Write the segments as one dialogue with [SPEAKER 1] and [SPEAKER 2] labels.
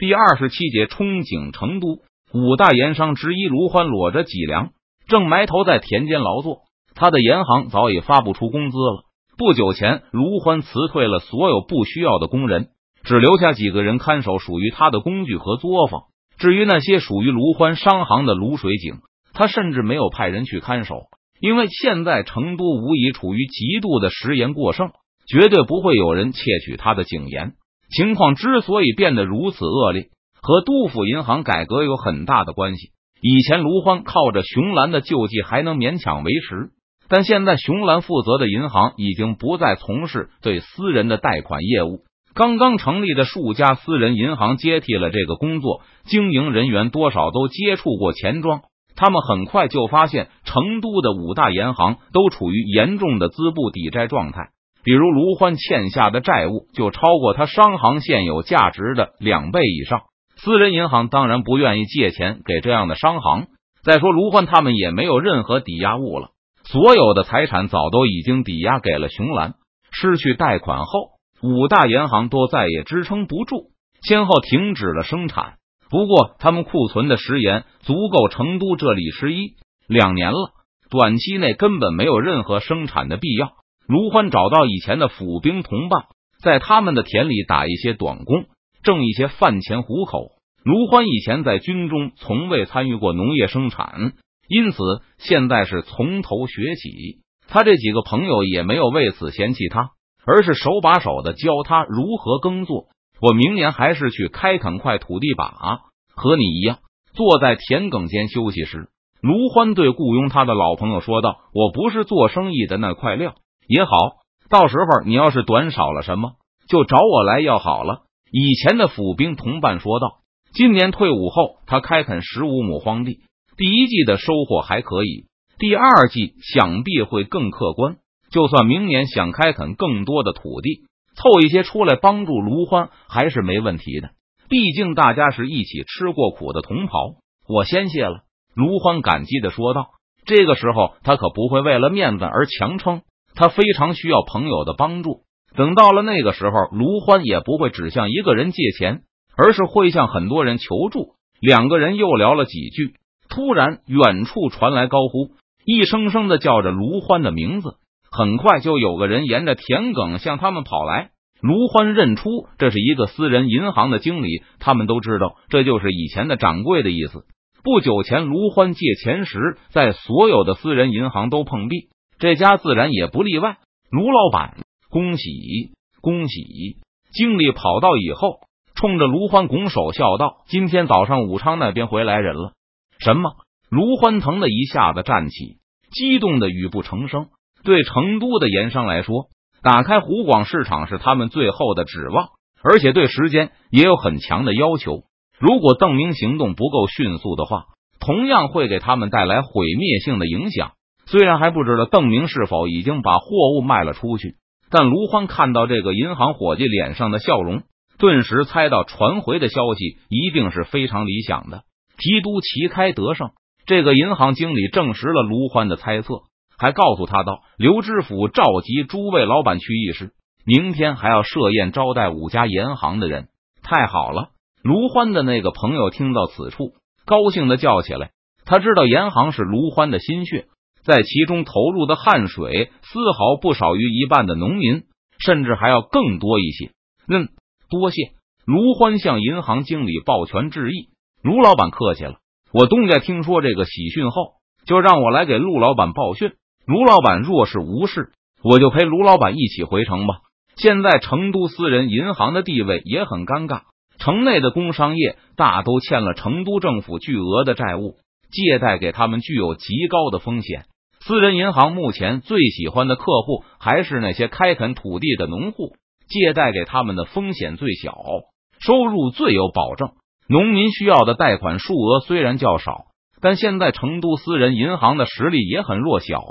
[SPEAKER 1] 第二十七节，憧憬成都五大盐商之一卢欢裸着脊梁，正埋头在田间劳作。他的盐行早已发不出工资了。不久前，卢欢辞退了所有不需要的工人，只留下几个人看守属于他的工具和作坊。至于那些属于卢欢商行的卤水井，他甚至没有派人去看守，因为现在成都无疑处于极度的食盐过剩，绝对不会有人窃取他的井盐。情况之所以变得如此恶劣，和都府银行改革有很大的关系。以前卢欢靠着熊兰的救济还能勉强维持。但现在，熊兰负责的银行已经不再从事对私人的贷款业务。刚刚成立的数家私人银行接替了这个工作，经营人员多少都接触过钱庄。他们很快就发现，成都的五大银行都处于严重的资不抵债状态。比如，卢欢欠下的债务就超过他商行现有价值的两倍以上。私人银行当然不愿意借钱给这样的商行。再说，卢欢他们也没有任何抵押物了。所有的财产早都已经抵押给了熊兰，失去贷款后，五大银行都再也支撑不住，先后停止了生产。不过，他们库存的食盐足够成都这里吃一两年了，短期内根本没有任何生产的必要。卢欢找到以前的府兵同伴，在他们的田里打一些短工，挣一些饭钱糊口。卢欢以前在军中从未参与过农业生产。因此，现在是从头学起。他这几个朋友也没有为此嫌弃他，而是手把手的教他如何耕作。我明年还是去开垦块土地吧，和你一样。坐在田埂间休息时，卢欢对雇佣他的老朋友说道：“我不是做生意的那块料，也好，到时候你要是短少了什么，就找我来要好了。”以前的府兵同伴说道：“今年退伍后，他开垦十五亩荒地。”第一季的收获还可以，第二季想必会更客观。就算明年想开垦更多的土地，凑一些出来帮助卢欢还是没问题的。毕竟大家是一起吃过苦的同袍。我先谢了，卢欢感激的说道。这个时候他可不会为了面子而强撑，他非常需要朋友的帮助。等到了那个时候，卢欢也不会只向一个人借钱，而是会向很多人求助。两个人又聊了几句。突然，远处传来高呼，一声声的叫着卢欢的名字。很快就有个人沿着田埂向他们跑来。卢欢认出这是一个私人银行的经理，他们都知道这就是以前的掌柜的意思。不久前，卢欢借钱时，在所有的私人银行都碰壁，这家自然也不例外。卢老板，恭喜恭喜！经理跑到以后，冲着卢欢拱手笑道：“今天早上武昌那边回来人了。”什么？卢欢腾的一下子站起，激动的语不成声。对成都的盐商来说，打开湖广市场是他们最后的指望，而且对时间也有很强的要求。如果邓明行动不够迅速的话，同样会给他们带来毁灭性的影响。虽然还不知道邓明是否已经把货物卖了出去，但卢欢看到这个银行伙计脸上的笑容，顿时猜到传回的消息一定是非常理想的。提督旗开得胜，这个银行经理证实了卢欢的猜测，还告诉他道：“刘知府召集诸位老板去议事，明天还要设宴招待五家银行的人。”太好了！卢欢的那个朋友听到此处，高兴的叫起来。他知道银行是卢欢的心血，在其中投入的汗水丝毫不少于一半的农民，甚至还要更多一些。嗯，多谢卢欢向银行经理抱拳致意。卢老板客气了，我东家听说这个喜讯后，就让我来给陆老板报讯。卢老板若是无事，我就陪卢老板一起回城吧。现在成都私人银行的地位也很尴尬，城内的工商业大都欠了成都政府巨额的债务，借贷给他们具有极高的风险。私人银行目前最喜欢的客户还是那些开垦土地的农户，借贷给他们的风险最小，收入最有保证。农民需要的贷款数额虽然较少，但现在成都私人银行的实力也很弱小，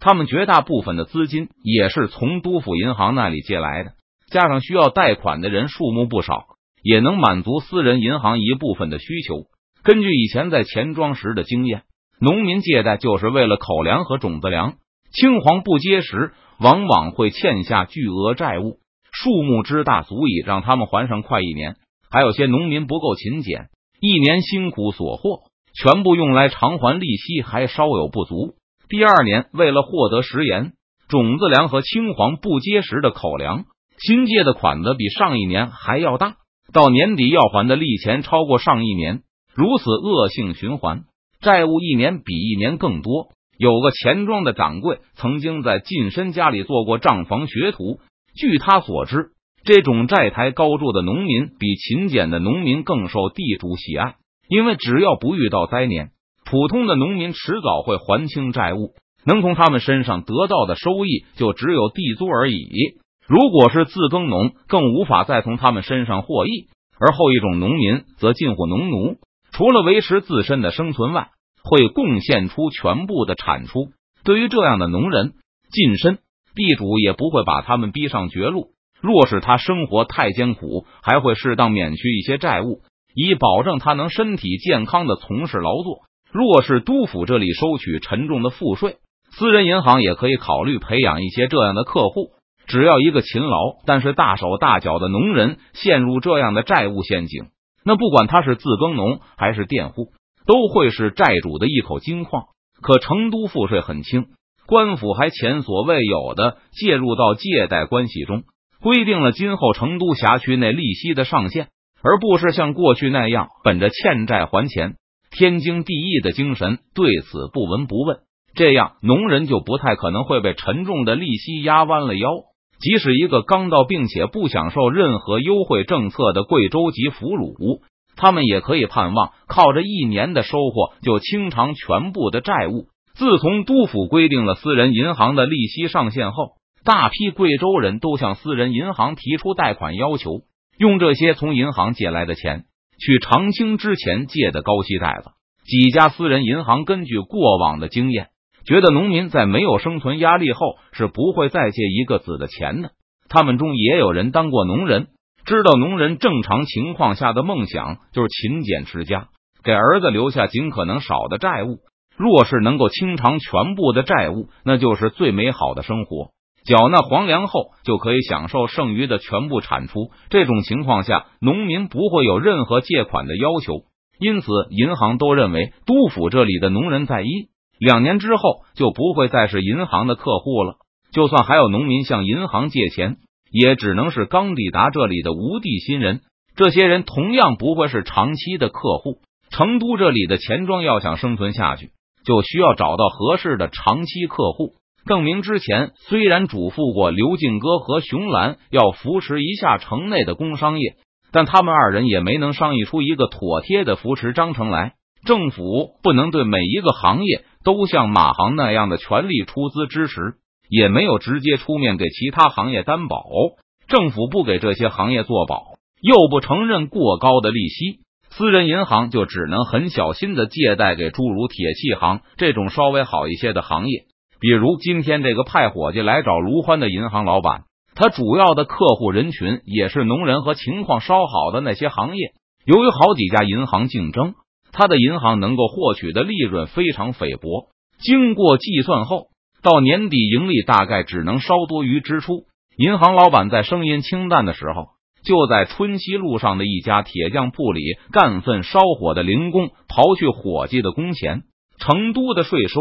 [SPEAKER 1] 他们绝大部分的资金也是从都府银行那里借来的，加上需要贷款的人数目不少，也能满足私人银行一部分的需求。根据以前在钱庄时的经验，农民借贷就是为了口粮和种子粮，青黄不接时，往往会欠下巨额债务，数目之大，足以让他们还上快一年。还有些农民不够勤俭，一年辛苦所获全部用来偿还利息，还稍有不足。第二年，为了获得食盐、种子粮和青黄不接时的口粮，新借的款子比上一年还要大。到年底要还的利钱超过上一年，如此恶性循环，债务一年比一年更多。有个钱庄的掌柜曾经在近身家里做过账房学徒，据他所知，这种债台高筑的农民比勤俭的农民更受地主喜爱，因为只要不遇到灾年。普通的农民迟早会还清债务，能从他们身上得到的收益就只有地租而已。如果是自耕农，更无法再从他们身上获益。而后一种农民则近乎农奴，除了维持自身的生存外，会贡献出全部的产出。对于这样的农人，近身地主也不会把他们逼上绝路。若是他生活太艰苦，还会适当免去一些债务，以保证他能身体健康的从事劳作。若是督府这里收取沉重的赋税，私人银行也可以考虑培养一些这样的客户。只要一个勤劳但是大手大脚的农人陷入这样的债务陷阱，那不管他是自耕农还是佃户，都会是债主的一口金矿。可成都赋税很轻，官府还前所未有的介入到借贷关系中，规定了今后成都辖区内利息的上限，而不是像过去那样本着欠债还钱。天经地义的精神对此不闻不问，这样农人就不太可能会被沉重的利息压弯了腰。即使一个刚到并且不享受任何优惠政策的贵州籍俘虏，他们也可以盼望靠着一年的收获就清偿全部的债务。自从督府规定了私人银行的利息上限后，大批贵州人都向私人银行提出贷款要求，用这些从银行借来的钱。去偿清之前借的高息贷子，几家私人银行根据过往的经验，觉得农民在没有生存压力后是不会再借一个子的钱的。他们中也有人当过农人，知道农人正常情况下的梦想就是勤俭持家，给儿子留下尽可能少的债务。若是能够清偿全部的债务，那就是最美好的生活。缴纳黄粮后，就可以享受剩余的全部产出。这种情况下，农民不会有任何借款的要求，因此银行都认为督府这里的农人在一两年之后就不会再是银行的客户了。就算还有农民向银行借钱，也只能是刚抵达这里的无地新人。这些人同样不会是长期的客户。成都这里的钱庄要想生存下去，就需要找到合适的长期客户。邓明之前虽然嘱咐过刘进哥和熊兰要扶持一下城内的工商业，但他们二人也没能商议出一个妥帖的扶持章程来。政府不能对每一个行业都像马行那样的全力出资支持，也没有直接出面给其他行业担保。政府不给这些行业做保，又不承认过高的利息，私人银行就只能很小心的借贷给诸如铁器行这种稍微好一些的行业。比如今天这个派伙计来找卢欢的银行老板，他主要的客户人群也是农人和情况稍好的那些行业。由于好几家银行竞争，他的银行能够获取的利润非常菲薄。经过计算后，到年底盈利大概只能稍多于支出。银行老板在声音清淡的时候，就在春熙路上的一家铁匠铺里干份烧火的零工，刨去伙计的工钱，成都的税收。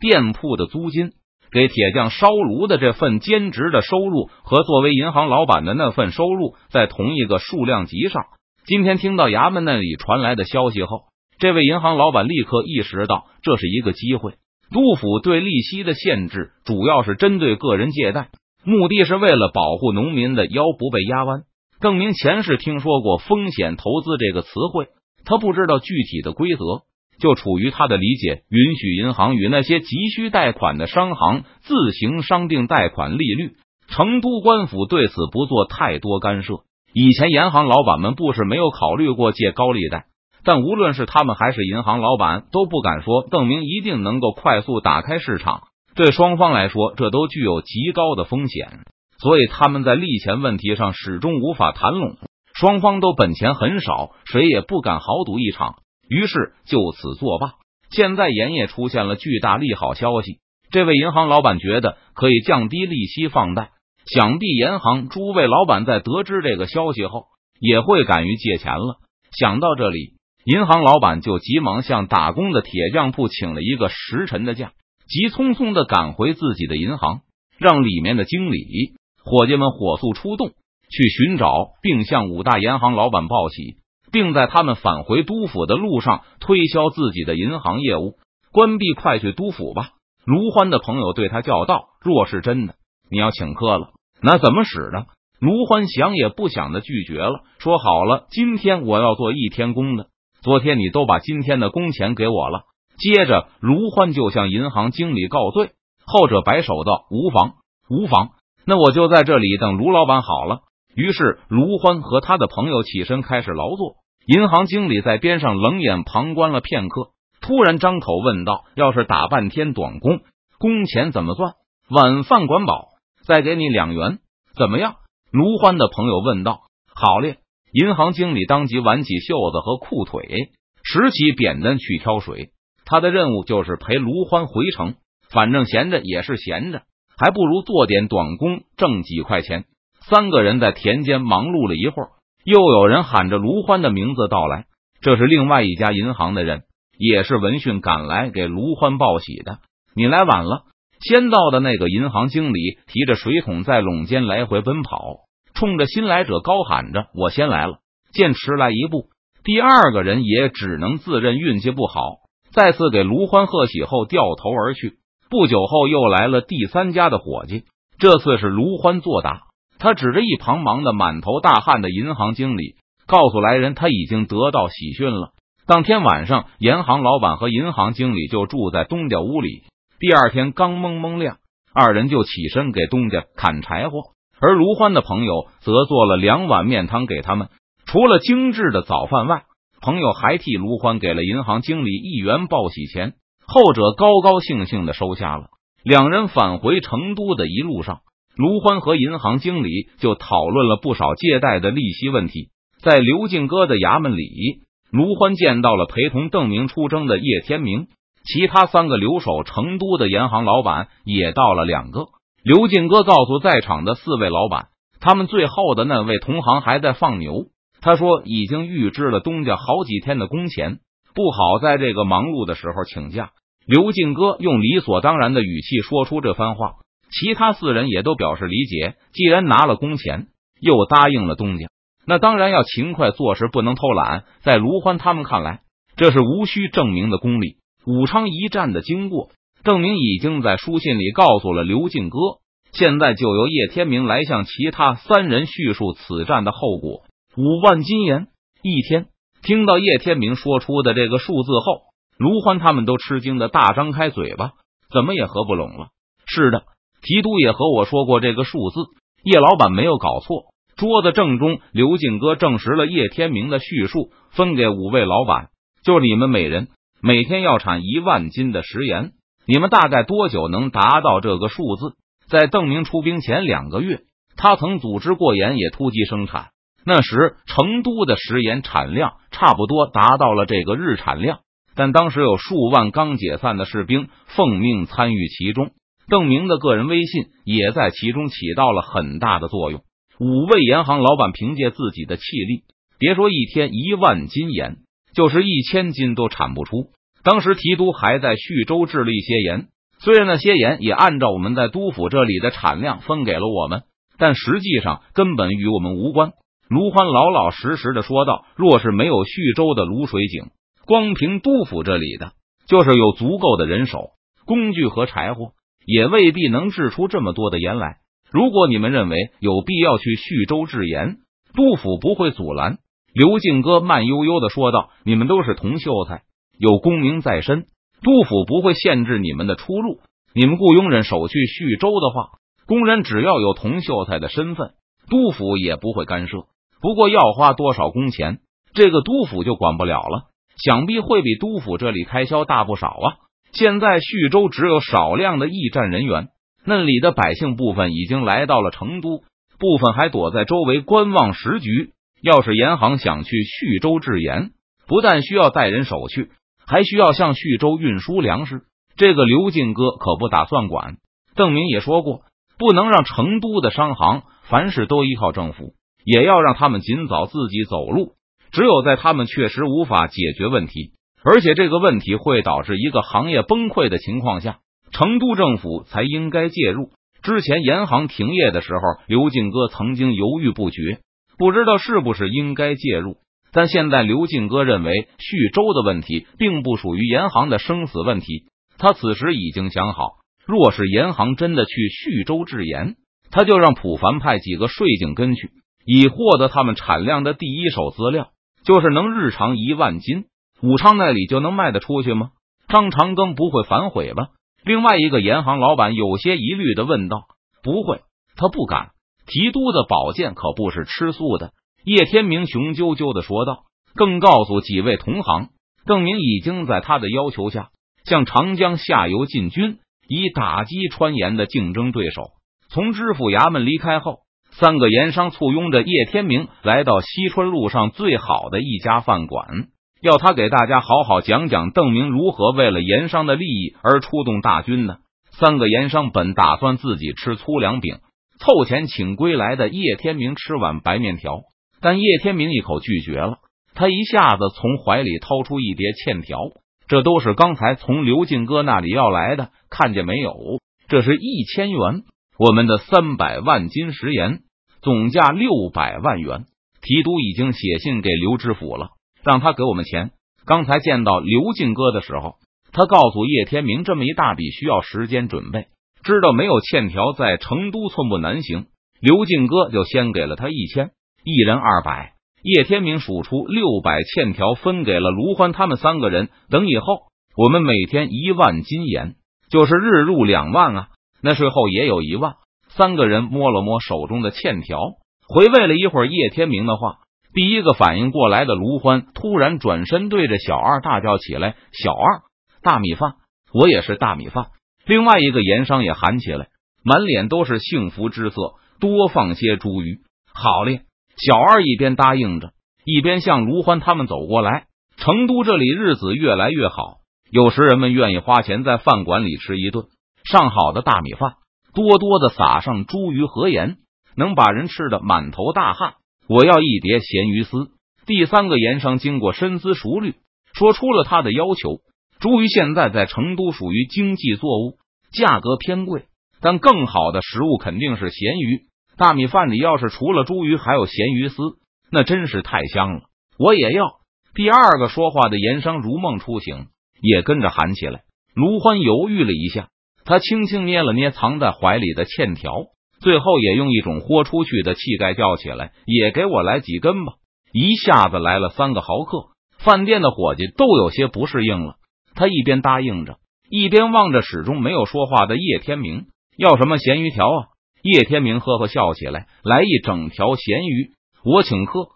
[SPEAKER 1] 店铺的租金，给铁匠烧炉的这份兼职的收入，和作为银行老板的那份收入在同一个数量级上。今天听到衙门那里传来的消息后，这位银行老板立刻意识到这是一个机会。督府对利息的限制主要是针对个人借贷，目的是为了保护农民的腰不被压弯。邓明前世听说过风险投资这个词汇，他不知道具体的规则。就处于他的理解，允许银行与那些急需贷款的商行自行商定贷款利率。成都官府对此不做太多干涉。以前银行老板们不是没有考虑过借高利贷，但无论是他们还是银行老板都不敢说邓明一定能够快速打开市场。对双方来说，这都具有极高的风险，所以他们在利钱问题上始终无法谈拢。双方都本钱很少，谁也不敢豪赌一场。于是就此作罢。现在盐业出现了巨大利好消息，这位银行老板觉得可以降低利息放贷。想必银行诸位老板在得知这个消息后，也会敢于借钱了。想到这里，银行老板就急忙向打工的铁匠铺请了一个时辰的假，急匆匆的赶回自己的银行，让里面的经理、伙计们火速出动去寻找，并向五大银行老板报喜，并在他们返回都府的路上推销自己的银行业务。关闭，快去都府吧！卢欢的朋友对他叫道：“若是真的，你要请客了，那怎么使呢？”卢欢想也不想的拒绝了，说：“好了，今天我要做一天工的。昨天你都把今天的工钱给我了。”接着，卢欢就向银行经理告罪，后者摆手道：“无妨，无妨，那我就在这里等卢老板好了。”于是，卢欢和他的朋友起身开始劳作。银行经理在边上冷眼旁观了片刻。突然张口问道：“要是打半天短工，工钱怎么算？晚饭管饱，再给你两元，怎么样？”卢欢的朋友问道：“好嘞！”银行经理当即挽起袖子和裤腿，拾起扁担去挑水。他的任务就是陪卢欢回城，反正闲着也是闲着，还不如做点短工挣几块钱。三个人在田间忙碌了一会儿，又有人喊着卢欢的名字到来，这是另外一家银行的人。也是闻讯赶来给卢欢报喜的。你来晚了，先到的那个银行经理提着水桶在垄间来回奔跑，冲着新来者高喊着：“我先来了！”见迟来一步，第二个人也只能自认运气不好，再次给卢欢贺喜后掉头而去。不久后又来了第三家的伙计，这次是卢欢作答，他指着一旁忙得满头大汗的银行经理，告诉来人他已经得到喜讯了。当天晚上，银行老板和银行经理就住在东家屋里。第二天刚蒙蒙亮，二人就起身给东家砍柴火，而卢欢的朋友则做了两碗面汤给他们。除了精致的早饭外，朋友还替卢欢给了银行经理一元报喜钱，后者高高兴兴的收下了。两人返回成都的一路上，卢欢和银行经理就讨论了不少借贷的利息问题。在刘进哥的衙门里。卢欢见到了陪同邓明出征的叶天明，其他三个留守成都的银行老板也到了两个。刘进哥告诉在场的四位老板，他们最后的那位同行还在放牛。他说已经预支了东家好几天的工钱，不好在这个忙碌的时候请假。刘进哥用理所当然的语气说出这番话，其他四人也都表示理解。既然拿了工钱，又答应了东家。那当然要勤快做事，不能偷懒。在卢欢他们看来，这是无需证明的功力。武昌一战的经过，邓明已经在书信里告诉了刘进哥。现在就由叶天明来向其他三人叙述此战的后果。五万金盐一天。听到叶天明说出的这个数字后，卢欢他们都吃惊的大张开嘴巴，怎么也合不拢了。是的，提督也和我说过这个数字，叶老板没有搞错。桌子正中，刘进哥证实了叶天明的叙述，分给五位老板，就你们每人每天要产一万斤的食盐。你们大概多久能达到这个数字？在邓明出兵前两个月，他曾组织过盐业突击生产，那时成都的食盐产量差不多达到了这个日产量，但当时有数万刚解散的士兵奉命参与其中，邓明的个人威信也在其中起到了很大的作用。五位盐行老板凭借自己的气力，别说一天一万斤盐，就是一千斤都产不出。当时提督还在徐州制了一些盐，虽然那些盐也按照我们在督府这里的产量分给了我们，但实际上根本与我们无关。卢欢老老实实的说道：“若是没有徐州的卤水井，光凭督府这里的，就是有足够的人手、工具和柴火，也未必能制出这么多的盐来。”如果你们认为有必要去徐州制盐，杜府不会阻拦。刘敬哥慢悠悠的说道：“你们都是同秀才，有功名在身，杜府不会限制你们的出路。你们雇佣人手去徐州的话，工人只要有同秀才的身份，杜府也不会干涉。不过要花多少工钱，这个杜府就管不了了。想必会比杜府这里开销大不少啊！现在徐州只有少量的驿站人员。”那里的百姓部分已经来到了成都，部分还躲在周围观望时局。要是盐行想去徐州制盐，不但需要带人手去，还需要向徐州运输粮食。这个刘进哥可不打算管。邓明也说过，不能让成都的商行凡事都依靠政府，也要让他们尽早自己走路。只有在他们确实无法解决问题，而且这个问题会导致一个行业崩溃的情况下，成都政府才应该介入。之前盐行停业的时候，刘进哥曾经犹豫不决，不知道是不是应该介入。但现在刘进哥认为，徐州的问题并不属于盐行的生死问题。他此时已经想好，若是盐行真的去徐州制盐，他就让普凡派几个税警跟去，以获得他们产量的第一手资料。就是能日常一万斤，武昌那里就能卖得出去吗？张长庚不会反悔吧？另外一个盐行老板有些疑虑的问道：“不会，他不敢。提督的宝剑可不是吃素的。”叶天明雄赳赳的说道，更告诉几位同行，邓明已经在他的要求下向长江下游进军，以打击川盐的竞争对手。从知府衙门离开后。三个盐商簇拥着叶天明来到西春路上最好的一家饭馆，要他给大家好好讲讲邓明如何为了盐商的利益而出动大军呢。三个盐商本打算自己吃粗粮饼，凑钱请归来的叶天明吃碗白面条，但叶天明一口拒绝了。他一下子从怀里掏出一叠欠条，这都是刚才从刘进哥那里要来的，看见没有？这是一千元。我们的三百万斤食盐总价六百万元，提督已经写信给刘知府了，让他给我们钱。刚才见到刘进哥的时候，他告诉叶天明，这么一大笔需要时间准备，知道没有欠条在成都寸步难行。刘进哥就先给了他一千，一人二百。叶天明数出六百欠条，分给了卢欢他们三个人。等以后，我们每天一万金盐，就是日入两万啊。那税后也有一万。三个人摸了摸手中的欠条，回味了一会儿叶天明的话。第一个反应过来的卢欢突然转身对着小二大叫起来：“小二，大米饭！我也是大米饭！”另外一个盐商也喊起来，满脸都是幸福之色：“多放些茱萸！”好嘞！小二一边答应着，一边向卢欢他们走过来。成都这里日子越来越好，有时人们愿意花钱在饭馆里吃一顿。上好的大米饭，多多的撒上茱萸和盐，能把人吃的满头大汗。我要一碟咸鱼丝。第三个盐商经过深思熟虑，说出了他的要求。茱萸现在在成都属于经济作物，价格偏贵，但更好的食物肯定是咸鱼。大米饭里要是除了茱萸还有咸鱼丝，那真是太香了。我也要。第二个说话的盐商如梦初醒，也跟着喊起来。卢欢犹豫了一下。他轻轻捏了捏藏在怀里的欠条，最后也用一种豁出去的气概叫起来：“也给我来几根吧！”一下子来了三个豪客，饭店的伙计都有些不适应了。他一边答应着，一边望着始终没有说话的叶天明：“要什么咸鱼条啊？”叶天明呵呵笑起来：“来一整条咸鱼，我请客。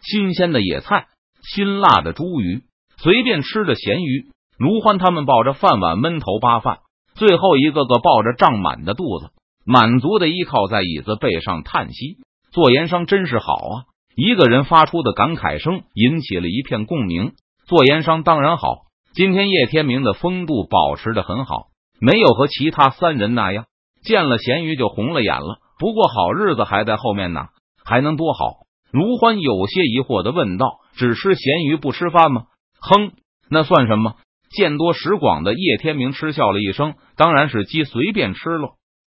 [SPEAKER 1] 新鲜的野菜，辛辣的猪鱼，随便吃的咸鱼。”卢欢他们抱着饭碗闷头扒饭。最后一个个抱着胀满的肚子，满足的依靠在椅子背上叹息。做盐商真是好啊！一个人发出的感慨声引起了一片共鸣。做盐商当然好，今天叶天明的风度保持的很好，没有和其他三人那样见了咸鱼就红了眼了。不过好日子还在后面呢，还能多好？卢欢有些疑惑的问道：“只吃咸鱼不吃饭吗？”哼，那算什么？见多识广的叶天明嗤笑了一声：“当然是鸡随便吃喽。”